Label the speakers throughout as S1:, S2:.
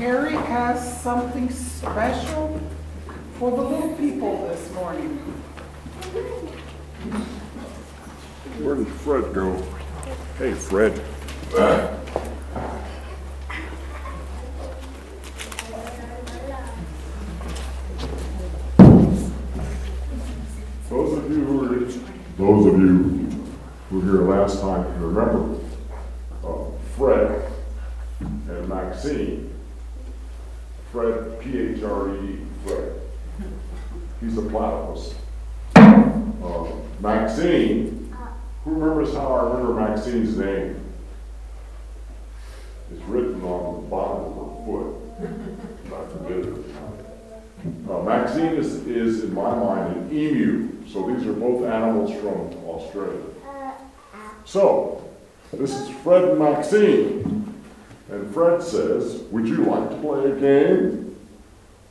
S1: Harry has something special for the little people this morning.
S2: Where did Phred go? Hey, Phred. Those of you who were, those of you who were here last time can remember uh, Phred and Maxine. Phred, P-H-R-E, Phred. He's a platypus. Uh, Maxine, who remembers how I remember Maxine's name? It's written on the bottom of her foot. I forget it. Uh, Maxine is, is, in my mind, an emu, so these are both animals from Australia. So, this is Phred and Maxine. And Phred says, Would you like to play a game?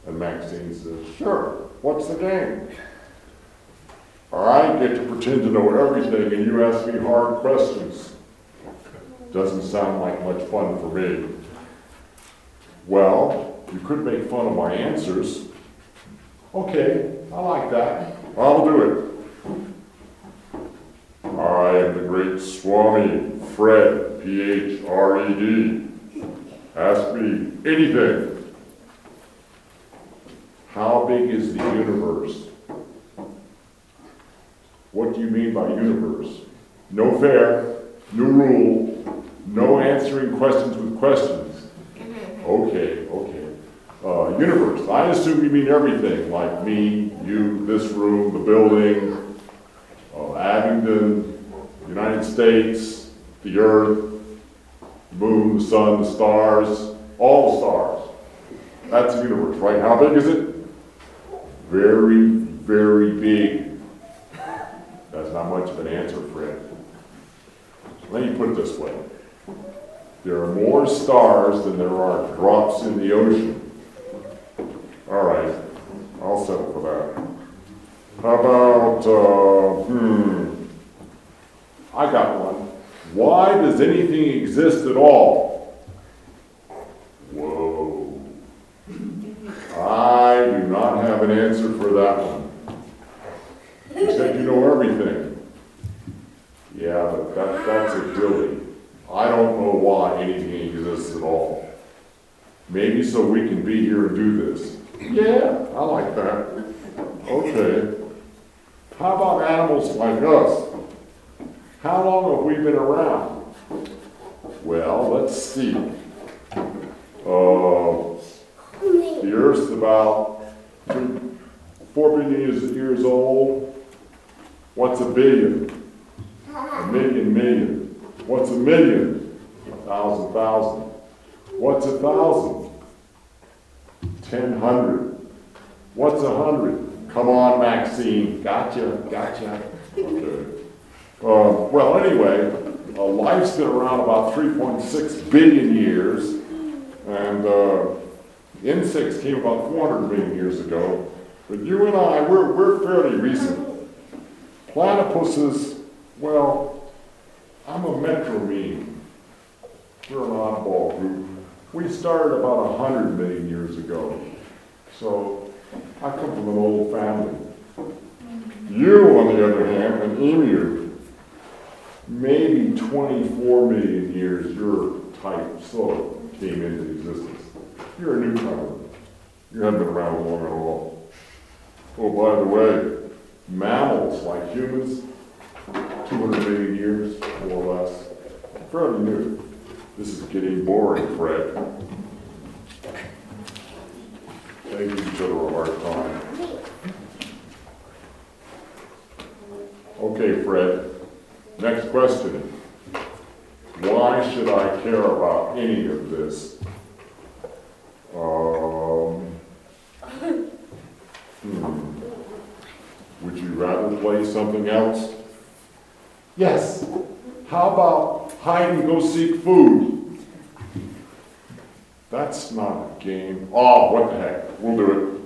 S2: And Maxine says, Sure. What's the game? I get to pretend to know everything and you ask me hard questions. Doesn't sound like much fun for me. Well, you could make fun of my answers. Okay, I like that. I'll do it. I am the great Swami Phred, P-H-R-E-D. Ask me anything. How big is the universe? What do you mean by universe? No fair, no rule, no answering questions with questions. Okay, okay. Uh, universe, I assume you mean everything, like me, you, this room, the building, uh, Abingdon, United States, the earth, the moon, the sun, the stars, all the stars. That's the universe, right? How big is it? Very, very big. That's not much of an answer, Phred. Let me put it this way. There are more stars than there are drops in the ocean. All right, I'll settle for that. How about, uh, hmm, I got. Why does anything exist at all? Whoa. I do not have an answer for that one. You said you know everything. Yeah, but that, that's a dilly. I don't know why anything exists at all. Maybe so we can be here and do this. Yeah, I like that. Okay. How about animals like us? How long have we been around? Well, let's see. Uh, the Earth's about three, four billion years, years old. What's a billion? A million million. What's a million? A thousand thousand. What's a thousand? Ten hundred. What's a hundred? Come on, Maxine. Gotcha, gotcha. Okay. Uh, well, anyway, uh, life's been around about 3.6 billion years, and uh, insects came about 400 million years ago. But you and I, we're, we're fairly recent. Platypuses, well, I'm a monotreme. We're an oddball group. We started about 100 million years ago. So I come from an old family. You, on the other hand, an emu. Maybe 24 million years your type so came into existence. You're a newcomer. You haven't been around long at all. Oh, by the way, mammals like humans, 200 million years, more or less. Fairly new. This is getting boring, Phred. They give each other a hard time. Okay, Phred. Next question. Why should I care about any of this? Um, hmm. Would you rather play something else? Yes. How about hide and go seek food? That's not a game. Oh, what the heck. We'll do it.